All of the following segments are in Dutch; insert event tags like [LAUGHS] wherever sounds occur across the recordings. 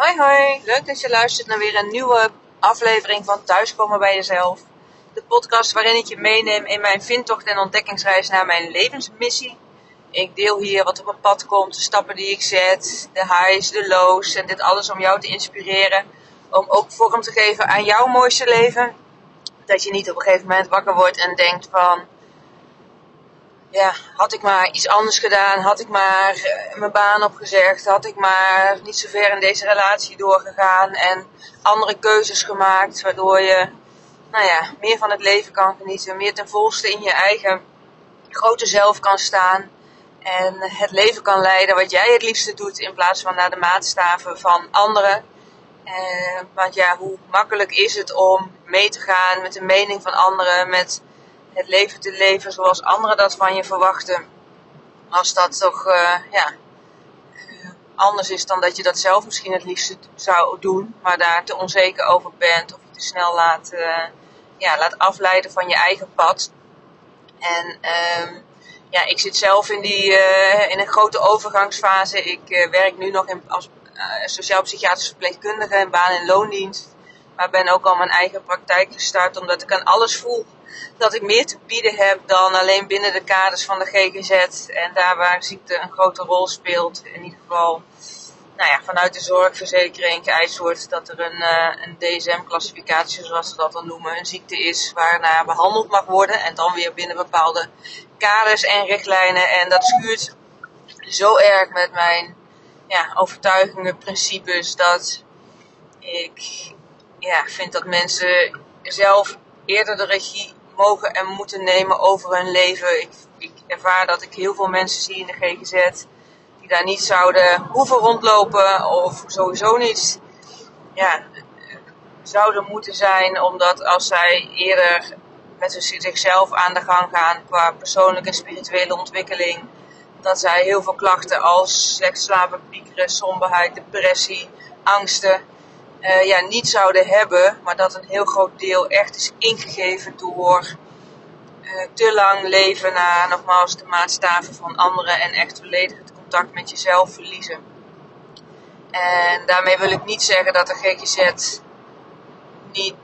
Hoi hoi, leuk dat je luistert naar weer een nieuwe aflevering van Thuiskomen bij Jezelf. De podcast waarin ik je meeneem in mijn vindtocht en ontdekkingsreis naar mijn levensmissie. Ik deel hier wat op mijn pad komt, de stappen die ik zet, de highs, de lows en dit alles om jou te inspireren. Om ook vorm te geven aan jouw mooiste leven. Dat je niet op een gegeven moment wakker wordt en denkt van ja, had ik maar iets anders gedaan, had ik maar eh, mijn baan opgezegd, had ik maar niet zo ver in deze relatie doorgegaan en andere keuzes gemaakt, waardoor je nou ja, meer van het leven kan genieten, meer ten volste in je eigen grote zelf kan staan en het leven kan leiden wat jij het liefste doet in plaats van naar de maatstaven van anderen. Eh, want ja, hoe makkelijk is het om mee te gaan met de mening van anderen, met het leven te leven zoals anderen dat van je verwachten. Als dat toch uh, ja, uh, anders is dan dat je dat zelf misschien het liefst zou doen, maar daar te onzeker over bent of je te snel laat, uh, ja, laat afleiden van je eigen pad. En um, ja, ik zit zelf in, die, in een grote overgangsfase. Ik werk nu nog in, als sociaal-psychiatrisch verpleegkundige in baan- en loondienst. Maar ben ook al mijn eigen praktijk gestart omdat ik aan alles voel dat ik meer te bieden heb dan alleen binnen de kaders van de GGZ. En daar waar ziekte een grote rol speelt, in ieder geval nou ja, vanuit de zorgverzekering geëist wordt dat er een, uh, een DSM-classificatie, zoals ze dat dan noemen, een ziekte is waarna behandeld mag worden. En dan weer binnen bepaalde kaders en richtlijnen. En dat schuurt zo erg met mijn ja, overtuigingen, principes, dat ik ja, vind dat mensen zelf eerder de regie mogen en moeten nemen over hun leven. Ik, ik ervaar dat ik heel veel mensen zie in de GGZ die daar niet zouden hoeven rondlopen of sowieso niet ja, zouden moeten zijn, omdat als zij eerder met zichzelf aan de gang gaan qua persoonlijke en spirituele ontwikkeling, dat zij heel veel klachten als slecht slapen, piekeren, somberheid, depressie, angsten, uh, ja, niet zouden hebben, maar dat een heel groot deel echt is ingegeven door uh, te lang leven naar nogmaals de maatstaven van anderen en echt volledig het contact met jezelf verliezen. En daarmee wil ik niet zeggen dat de GGZ niet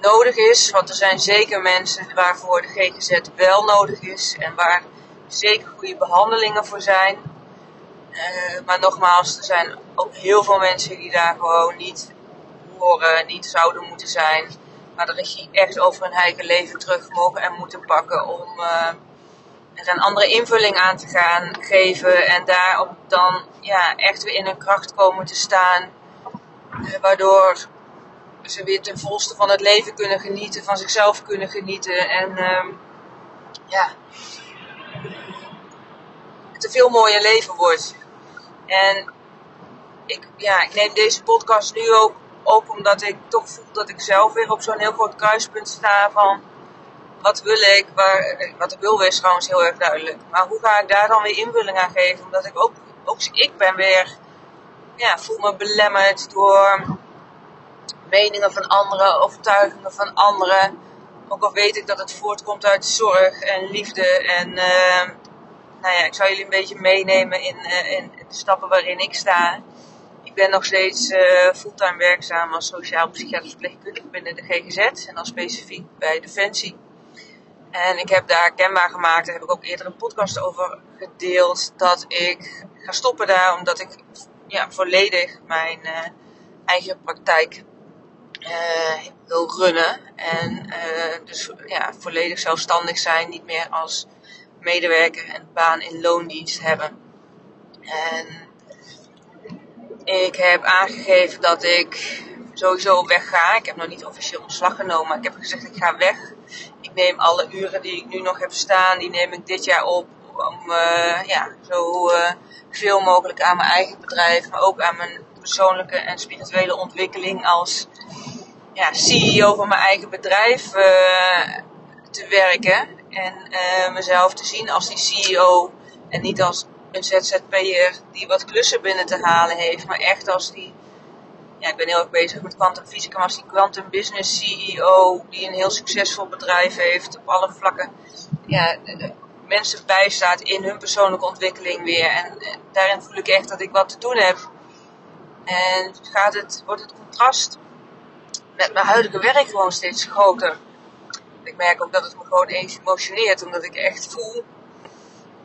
nodig is, want er zijn zeker mensen waarvoor de GGZ wel nodig is en waar zeker goede behandelingen voor zijn. Uh, maar nogmaals, er zijn ook heel veel mensen die daar gewoon niet horen, niet zouden moeten zijn. Maar de regie echt over hun eigen leven terug mogen en moeten pakken om uh, er een andere invulling aan te gaan geven. En daarop dan ja, echt weer in hun kracht komen te staan. Uh, waardoor ze weer ten volste van het leven kunnen genieten, van zichzelf kunnen genieten. En uh, ja, het een veel mooier leven wordt. En ik, ja, ik neem deze podcast nu ook ook omdat ik toch voel dat ik zelf weer op zo'n heel groot kruispunt sta van wat wil ik, waar, wat ik wil is trouwens heel erg duidelijk. Maar hoe ga ik daar dan weer invulling aan geven? Omdat ik ook, ook ik ben weer, ja, voel me belemmerd door meningen van anderen, overtuigingen van anderen. Ook al weet ik dat het voortkomt uit zorg en liefde. En uh, nou ja, ik zou jullie een beetje meenemen in, uh, in de stappen waarin ik sta ik ben nog steeds uh, fulltime werkzaam als sociaal-psychiatrisch verpleegkundige binnen de GGZ en dan specifiek bij Defensie. En ik heb daar kenbaar gemaakt, daar heb ik ook eerder een podcast over gedeeld, dat ik ga stoppen daar omdat ik ja, volledig mijn uh, eigen praktijk uh, wil runnen. En dus ja, volledig zelfstandig zijn, niet meer als medewerker en baan in loondienst hebben. En ik heb aangegeven dat ik sowieso wegga. Ik heb nog niet officieel ontslag genomen, maar ik heb gezegd ik ga weg. Ik neem alle uren die ik nu nog heb staan, die neem ik dit jaar op om uh, ja, zo uh, veel mogelijk aan mijn eigen bedrijf, maar ook aan mijn persoonlijke en spirituele ontwikkeling als ja, CEO van mijn eigen bedrijf uh, te werken. En mezelf te zien als die CEO en niet als een ZZP'er die wat klussen binnen te halen heeft, maar echt als die, ja, ik ben heel erg bezig met kwantumfysica, maar als die quantum business CEO die een heel succesvol bedrijf heeft op alle vlakken, ja, mensen bijstaat in hun persoonlijke ontwikkeling weer. En, daarin voel ik echt dat ik wat te doen heb. En gaat het, wordt het contrast met mijn huidige werk gewoon steeds groter. Ik merk ook dat het me gewoon eens emotioneert, omdat ik echt voel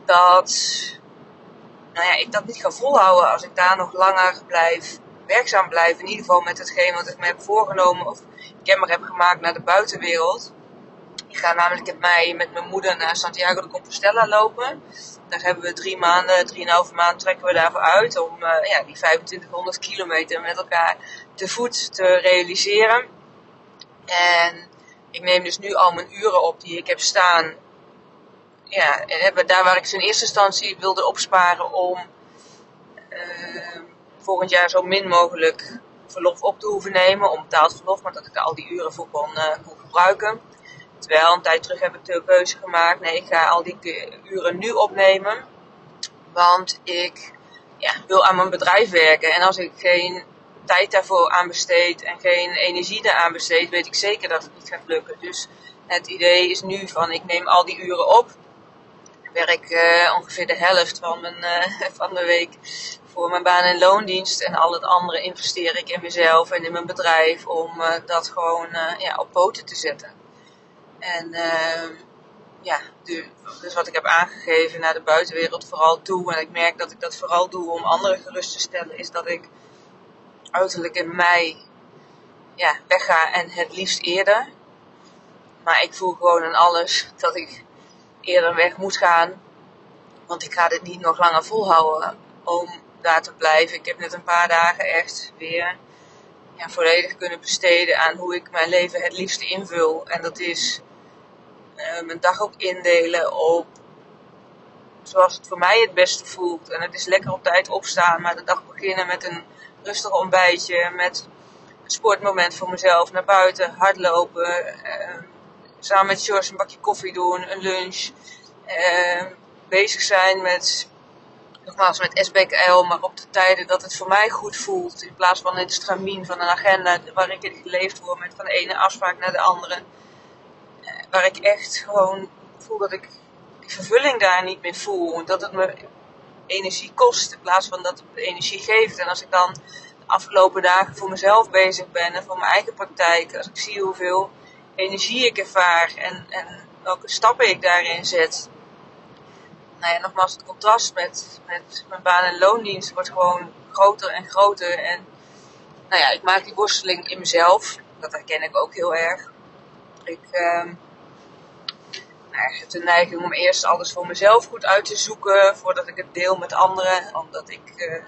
dat nou ja, ik dat niet ga volhouden als ik daar nog langer blijf werkzaam blijf. In ieder geval met hetgeen wat ik me heb voorgenomen of kenbaar heb gemaakt naar de buitenwereld. Ik ga namelijk in mei met mijn moeder naar Santiago de Compostela lopen. Daar hebben we drie maanden, drieënhalve maand trekken we daarvoor uit om uh, ja, die 2500 kilometer met elkaar te voet te realiseren. En ik neem dus nu al mijn uren op die ik heb staan. Ja, en daar waar ik ze in eerste instantie wilde opsparen om uh, volgend jaar zo min mogelijk verlof op te hoeven nemen. Om betaald verlof, maar dat ik al die uren voor kon, uh, kon gebruiken. Terwijl een tijd terug heb ik de keuze gemaakt, nee, ik ga al die uren nu opnemen. Want ik ja, wil aan mijn bedrijf werken. En als ik geen tijd daarvoor aan besteed en geen energie daaraan besteed, weet ik zeker dat het niet gaat lukken. Dus het idee is nu van ik neem al die uren op. Werk uh, ongeveer de helft van mijn, uh, [LAUGHS] van de week voor mijn baan- en loondienst. En al het andere investeer ik in mezelf en in mijn bedrijf om uh, dat gewoon ja, op poten te zetten. En ehm, ja, dus wat ik heb aangegeven naar de buitenwereld vooral toe. En ik merk dat ik dat vooral doe om anderen gerust te stellen. Is dat ik uiterlijk in mei ja, wegga en het liefst eerder. Maar ik voel gewoon in alles dat ik eerder weg moet gaan. Want ik ga dit niet nog langer volhouden om daar te blijven. Ik heb net een paar dagen echt weer ja, volledig kunnen besteden aan hoe ik mijn leven het liefste invul. En dat is uh, mijn dag ook indelen op zoals het voor mij het beste voelt. En het is lekker op tijd opstaan, maar de dag beginnen met een rustig ontbijtje, met een sportmoment voor mezelf, naar buiten, hardlopen, uh, samen met George een bakje koffie doen, een lunch, uh, bezig zijn met, nogmaals met SBKL, maar op de tijden dat het voor mij goed voelt, in plaats van de stramien van een agenda waar ik in geleefd word met van de ene afspraak naar de andere waar ik echt gewoon voel dat ik die vervulling daar niet meer voel. Dat het me energie kost in plaats van dat het me energie geeft. En als ik dan de afgelopen dagen voor mezelf bezig ben en voor mijn eigen praktijk, als ik zie hoeveel energie ik ervaar en, en welke stappen ik daarin zet. Nou ja, nogmaals, het contrast met, met mijn baan- en loondienst wordt gewoon groter en groter. En nou ja, ik maak die worsteling in mezelf. Dat herken ik ook heel erg. Ik, uh, nou, heb de neiging om eerst alles voor mezelf goed uit te zoeken voordat ik het deel met anderen. Omdat ik uh,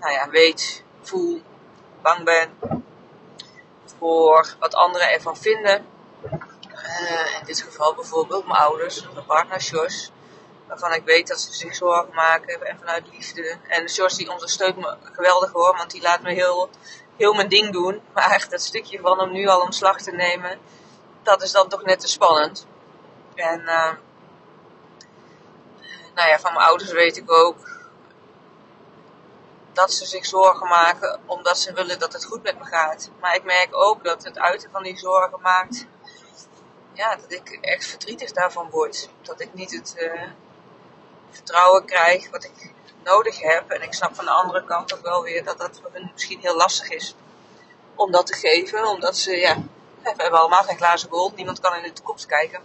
nou ja, weet, voel, bang ben voor wat anderen ervan vinden. Uh, in dit geval bijvoorbeeld mijn ouders, mijn partner Jos. Waarvan ik weet dat ze zich zorgen maken en vanuit liefde. En Jos die ondersteunt me geweldig hoor, want die laat me heel, heel mijn ding doen. [LAUGHS] Maar echt dat stukje van hem nu al om slag te nemen, dat is dan toch net te spannend. En uh, nou ja, van mijn ouders weet ik ook dat ze zich zorgen maken omdat ze willen dat het goed met me gaat. Maar ik merk ook dat het uiten van die zorgen maakt ja, dat ik echt verdrietig daarvan word. Dat ik niet het uh, vertrouwen krijg wat ik nodig heb. En ik snap van de andere kant ook wel weer dat dat voor hun misschien heel lastig is om dat te geven. Omdat ze, ja, we hebben allemaal geen glazen bol. Niemand kan in de toekomst kijken.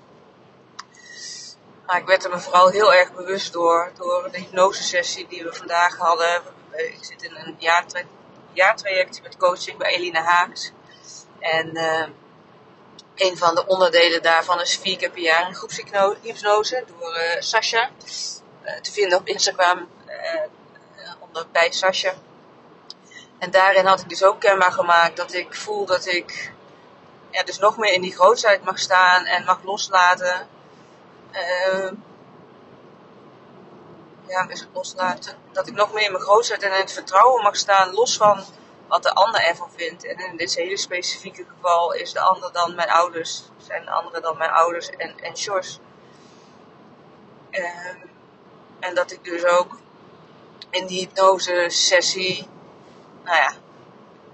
Maar ik werd er me vooral heel erg bewust door, door de hypnosesessie die we vandaag hadden. Ik zit in een jaartra jaartraject met coaching bij Elina Haaks. En uh, een van de onderdelen daarvan is vier keer per jaar een groepshypnose door uh, Sasha. Uh, te vinden op Instagram onder bij Sasha. En daarin had ik dus ook kenbaar gemaakt dat ik voel dat ik ja, dus nog meer in die grootheid mag staan en mag loslaten. Ja, dus loslaten. Dat ik nog meer in mijn grootheid en in het vertrouwen mag staan, los van wat de ander ervan vindt. En in dit hele specifieke geval is de ander dan mijn ouders, zijn de anderen dan mijn ouders en, en Sjors. Uh, en dat ik dus ook in die hypnose sessie, nou ja,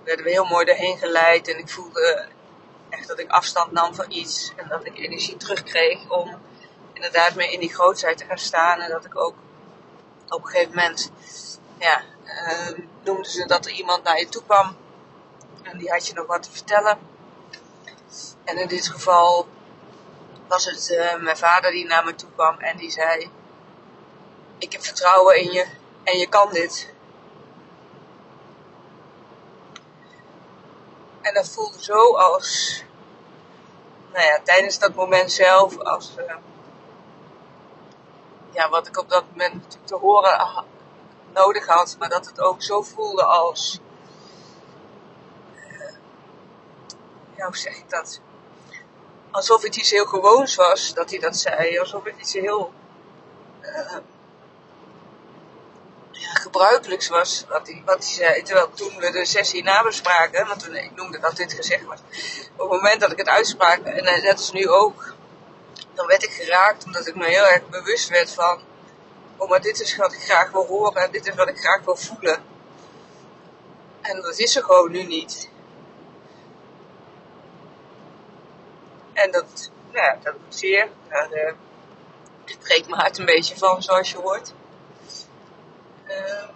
werden we heel mooi erheen geleid en ik voelde echt dat ik afstand nam van iets en dat ik energie terugkreeg om inderdaad meer in die grootheid te gaan staan en dat ik ook op een gegeven moment ja, uh, noemden ze dat er iemand naar je toe kwam. En die had je nog wat te vertellen. En in dit geval was het uh, mijn vader die naar me toe kwam en die zei: Ik heb vertrouwen in je en je kan dit. En dat voelde zo als, nou ja, tijdens dat moment zelf, als, uh, ja, wat ik op dat moment natuurlijk te horen nodig had, maar dat het ook zo voelde als, uh, ja, hoe zeg ik dat? Alsof het iets heel gewoons was dat hij dat zei, alsof het iets heel, uh, ja, gebruikelijks was wat hij, wat hij zei. Terwijl toen we de sessie nabespraken, want toen, ik noemde dat dit gezegd was. Op het moment dat ik het uitsprak, en net als nu ook, dan werd ik geraakt omdat ik me heel erg bewust werd van, oh maar dit is wat ik graag wil horen en dit is wat ik graag wil voelen. En dat is er gewoon nu niet. En dat, ja, dat doet zeer. Daar uh, breekt mijn hart een beetje van, zoals je hoort. Uh,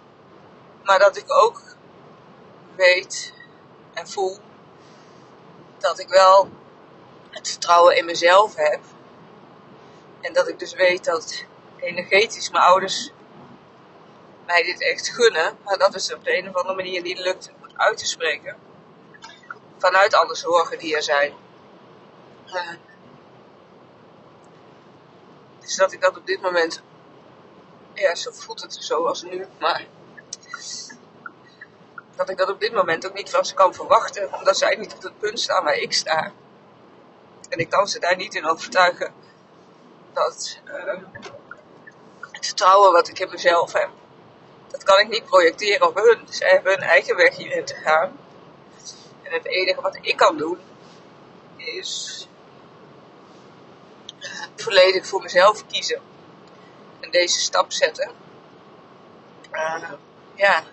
maar dat ik ook weet en voel dat ik wel het vertrouwen in mezelf heb. En dat ik dus weet dat energetisch mijn ouders mij dit echt gunnen. Maar dat is op de een of andere manier niet lukt om uit te spreken. Vanuit alle zorgen die er zijn. Uh, dus dat ik dat op dit moment ja, zo voelt het zo als nu, maar dat ik dat op dit moment ook niet van ze kan verwachten, omdat zij niet op het punt staan waar ik sta. En ik kan ze daar niet in overtuigen dat uh, het vertrouwen wat ik in mezelf heb, dat kan ik niet projecteren op hun. Zij hebben hun eigen weg hierin te gaan. En het enige wat ik kan doen, is volledig voor mezelf kiezen en deze stap zetten. Uh, ja,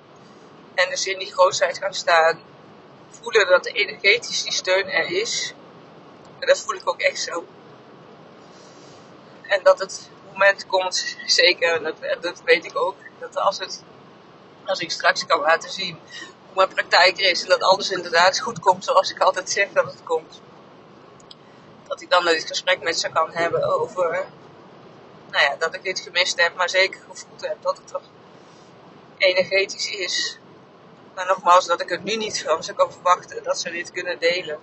en dus in die grootheid gaan staan. Voelen dat energetisch die steun er is. En dat voel ik ook echt zo. En dat het moment komt, zeker, dat, dat weet ik ook. Dat als, het, als ik straks kan laten zien hoe mijn praktijk is en dat alles inderdaad goed komt zoals ik altijd zeg dat het komt. Dat ik dan dit gesprek met ze kan hebben over nou ja, dat ik dit gemist heb, maar zeker gevoeld heb dat het toch energetisch is. Maar nogmaals, dat ik het nu niet van ze kan verwachten dat ze dit kunnen delen.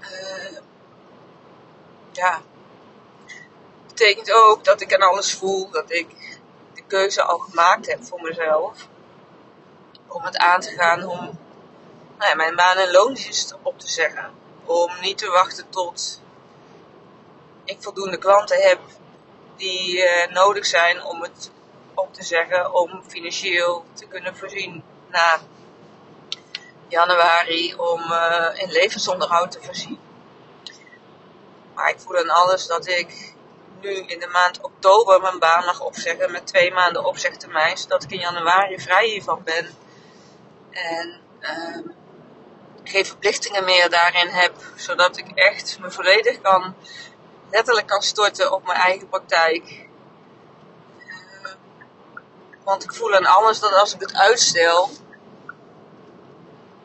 Uh, ja. Betekent ook dat ik aan alles voel, dat ik de keuze al gemaakt heb voor mezelf. Om het aan te gaan om nou ja, mijn baan en loondienst op te zeggen. Om niet te wachten tot ik voldoende klanten heb die uh, nodig zijn om het op te zeggen, om financieel te kunnen voorzien na januari, om uh, in levensonderhoud te voorzien. Maar ik voel aan alles dat ik nu in de maand oktober mijn baan mag opzeggen met twee maanden opzegtermijn, zodat ik in januari vrij hiervan ben. En uh, geen verplichtingen meer daarin heb, zodat ik echt me volledig kan letterlijk kan storten op mijn eigen praktijk. Uh, want ik voel aan alles dat als ik het uitstel,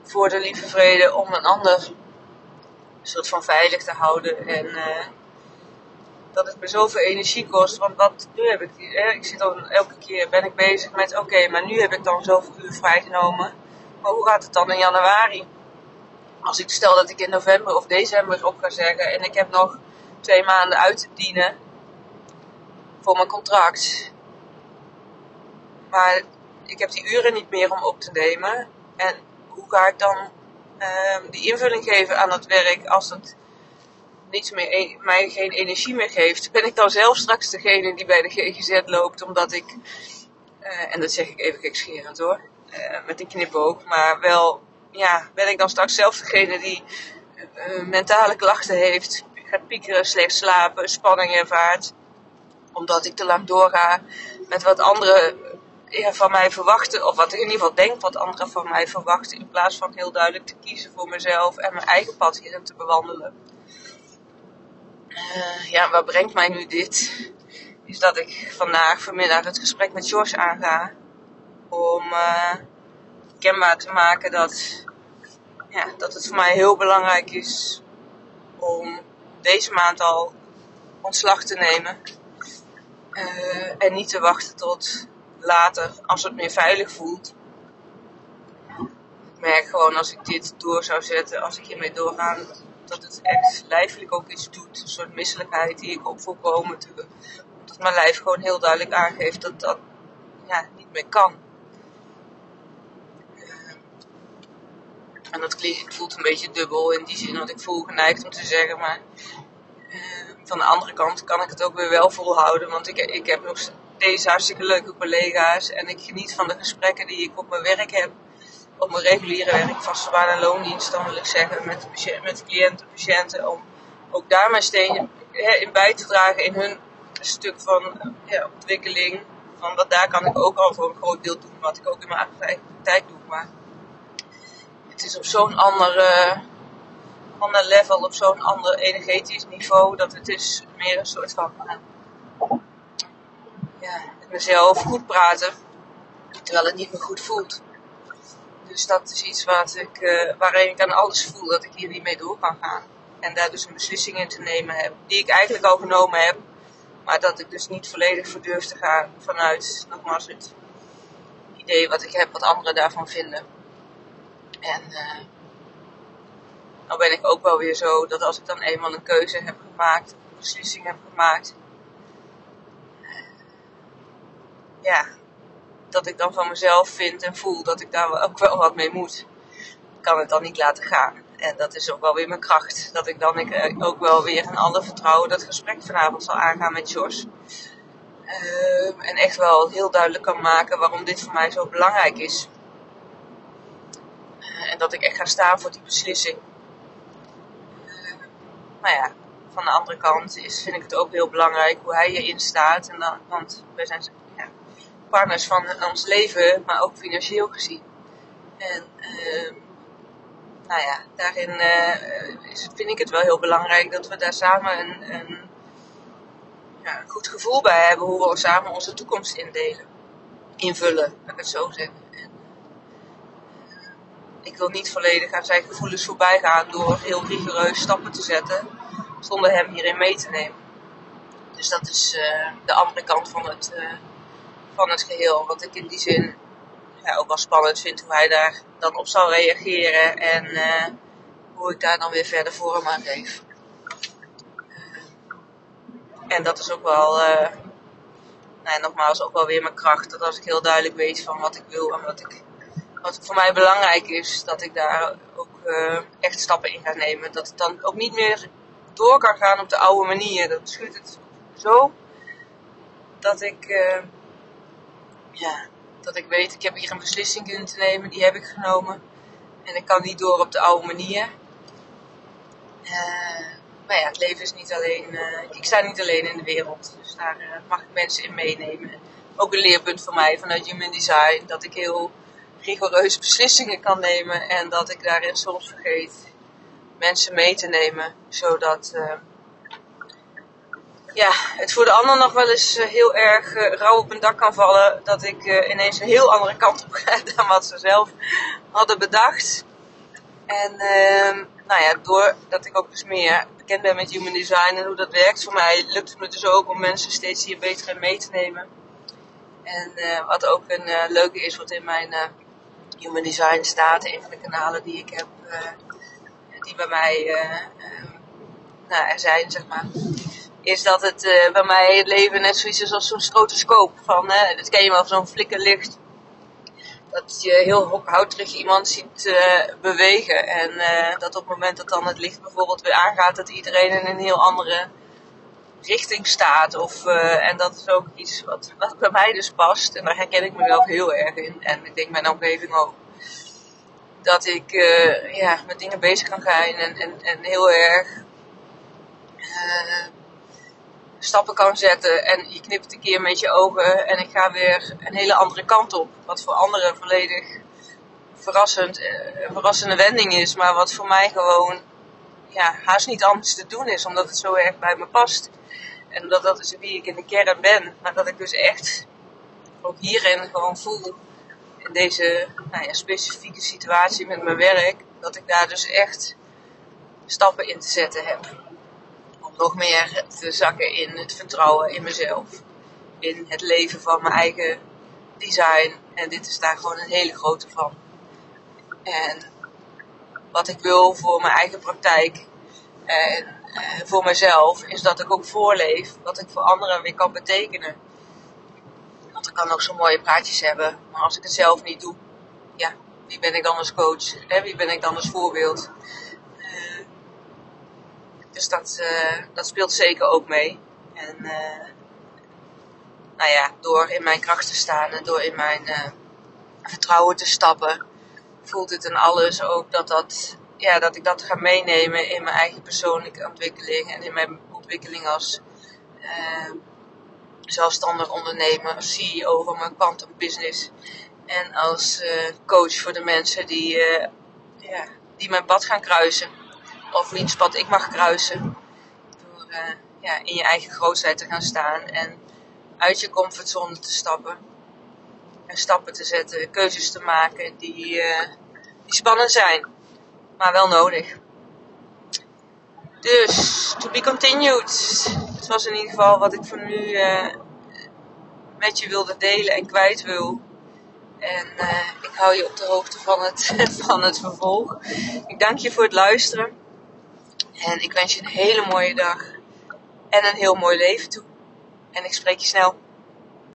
voor de lieve vrede, om een ander soort van veilig te houden. En uh, dat het me zoveel energie kost. Want wat, nu heb ik, eh, ik zit al elke keer ben ik bezig met, oké, maar nu heb ik dan zoveel uur vrijgenomen. Maar hoe gaat het dan in januari? Als ik stel dat ik in november of december op ga zeggen en ik heb nog twee maanden uit te dienen voor mijn contract. Maar ik heb die uren niet meer om op te nemen. En hoe ga ik dan uh, die invulling geven aan het werk als het niets meer e mij geen energie meer geeft? Ben ik dan zelf straks degene die bij de GGZ loopt omdat ik, uh, en dat zeg ik even gekscherend hoor, uh, met een knipoog, maar wel, ja, ben ik dan straks zelf degene die eh, mentale klachten heeft gaat piekeren, slecht slapen, spanning ervaart. Omdat ik te lang doorga met wat anderen van mij verwachten. Of wat ik in ieder geval denk wat anderen van mij verwachten. In plaats van heel duidelijk te kiezen voor mezelf en mijn eigen pad hierin te bewandelen. Uh, ja, wat brengt mij nu dit? Is dat ik vandaag, vanmiddag, het gesprek met George aanga. om uh, kenbaar te maken dat, ja, dat het voor mij heel belangrijk is om deze maand al ontslag te nemen. Uh, en niet te wachten tot later, als het meer veilig voelt. Ik merk gewoon als ik dit door zou zetten, als ik hiermee doorga, dat het echt lijfelijk ook iets doet. Een soort misselijkheid die ik op volkomen Dat mijn lijf gewoon heel duidelijk aangeeft dat dat ja, niet meer kan. En dat voelt een beetje dubbel in die zin dat ik voel geneigd om te zeggen, maar ehm, van de andere kant kan ik het ook weer wel volhouden. Want ik, ik heb nog steeds hartstikke leuke collega's en ik geniet van de gesprekken die ik op mijn werk heb op mijn reguliere werk, vaste baan en loondienst, dan wil ik zeggen, met, met cliënten, patiënten, om ook daar mijn steen in bij te dragen in hun stuk van ja, ontwikkeling. Van daar kan ik ook al voor een groot deel doen, wat ik ook in mijn praktijk doe. Maar het is op zo'n andere, ander level, op zo'n ander energetisch niveau, dat het is meer een soort van ja, mezelf goed praten, terwijl het niet meer goed voelt. Dus dat is iets wat ik, uh, waarin ik aan alles voel dat ik hier niet mee door kan gaan. En daar dus een beslissing in te nemen heb, die ik eigenlijk al genomen heb. Maar dat ik dus niet volledig voor durf te gaan vanuit, nogmaals, het idee wat ik heb, wat anderen daarvan vinden. En uh, nou ben ik ook wel weer zo dat als ik dan eenmaal een keuze heb gemaakt, een beslissing heb gemaakt, ja, dat ik dan van mezelf vind en voel dat ik daar ook wel wat mee moet. Kan het dan niet laten gaan. En dat is ook wel weer mijn kracht. Dat ik dan ik, eh, ook wel weer een ander vertrouwen dat gesprek vanavond zal aangaan met Jos. Uh, en echt wel heel duidelijk kan maken waarom dit voor mij zo belangrijk is. Uh, en dat ik echt ga staan voor die beslissing. maar ja, van de andere kant is, vind ik het ook heel belangrijk hoe hij erin staat. En dan, want wij zijn partners van ons leven, maar ook financieel gezien. En uh, nou ja, daarin is, vind ik het wel heel belangrijk dat we daar samen een, een ja, goed gevoel bij hebben hoe we samen onze toekomst indelen. Invullen, laat ik het zo zeggen. En, uh, ik wil niet volledig aan zijn gevoelens voorbij gaan door heel rigoureus stappen te zetten zonder hem hierin mee te nemen. Dus dat is uh, de andere kant van het, van het geheel. Wat ik in die zin ja, ook wel spannend vind hoe hij daar dan op zal reageren en uh, hoe ik daar dan weer verder voor hem aan geef. Uh, en dat is ook wel, uh, nou, nogmaals, ook wel weer mijn kracht. Dat als ik heel duidelijk weet van wat ik wil en wat, ik, wat voor mij belangrijk is, dat ik daar ook echt stappen in ga nemen. Dat het dan ook niet meer door kan gaan op de oude manier. Dat schuurt het zo dat ik ja, dat ik weet, ik heb hier een beslissing in te nemen, die heb ik genomen. En ik kan niet door op de oude manier. Uh, maar ja, het leven is niet alleen, uh, ik sta niet alleen in de wereld. Dus daar uh, mag ik mensen in meenemen. Ook een leerpunt voor mij vanuit Human Design, dat ik heel rigoureus beslissingen kan nemen. En dat ik daarin soms vergeet mensen mee te nemen, zodat ja, het voor de ander nog wel eens eh, heel erg uh, rauw op een dak kan vallen. Dat ik uh, ineens een heel andere kant op ga [LAUGHS] dan wat ze zelf hadden bedacht. En uh, nou ja, doordat ik ook dus meer bekend ben met human design en hoe dat werkt voor mij, lukt het me dus ook om mensen steeds hier beter in mee te nemen. En wat ook een leuke is, wat in mijn human design staat, een van de kanalen die ik heb, die bij mij nou, er zijn, zeg maar is dat het uh, bij mij het leven net zoiets is als zo'n strotoscoop. Van, uh, dat ken je wel, zo'n flikkerlicht. Dat je heel houterig iemand ziet uh, bewegen. En dat op het moment dat dan het licht bijvoorbeeld weer aangaat, dat iedereen in een heel andere richting staat. Of, en dat is ook iets wat, wat bij mij dus past. En daar herken ik mezelf heel erg in. En ik denk mijn omgeving ook. Dat ik ja, met dingen bezig kan gaan en, en, en heel erg stappen kan zetten en je knipt een keer met je ogen en ik ga weer een hele andere kant op. Wat voor anderen volledig verrassend, eh, verrassende wending is, maar wat voor mij gewoon ja, haast niet anders te doen is, omdat het zo erg bij me past. En omdat dat is wie ik in de kern ben, maar dat ik dus echt ook hierin gewoon voel in deze nou ja, specifieke situatie met mijn werk, dat ik daar dus echt stappen in te zetten heb. Nog meer te zakken in het vertrouwen in mezelf. In het leven van mijn eigen design. En dit is daar gewoon een hele grote van. En wat ik wil voor mijn eigen praktijk en eh, voor mezelf, is dat ik ook voorleef wat ik voor anderen weer kan betekenen. Want ik kan ook zo mooie praatjes hebben, maar als ik het zelf niet doe, ja, wie ben ik dan als coach? Hè? Wie ben ik dan als voorbeeld? Dus dat, uh, dat speelt zeker ook mee. En uh, nou ja, door in mijn kracht te staan en door in mijn vertrouwen te stappen, voelt het in alles ook dat, dat, ja, dat ik dat ga meenemen in mijn eigen persoonlijke ontwikkeling en in mijn ontwikkeling als zelfstandig ondernemer, CEO van mijn quantum business en als coach voor de mensen die, ja, die mijn pad gaan kruisen. Of wiens pad ik mag kruisen. Door ja, in je eigen grootheid te gaan staan en uit je comfortzone te stappen en stappen te zetten, keuzes te maken die, uh, die spannend zijn, maar wel nodig. Dus, to be continued. Het was in ieder geval wat ik voor nu uh, met je wilde delen en kwijt wil. En ik hou je op de hoogte van het, [LAUGHS] van het vervolg. Ik dank je voor het luisteren. En ik wens je een hele mooie dag. En een heel mooi leven toe. En ik spreek je snel.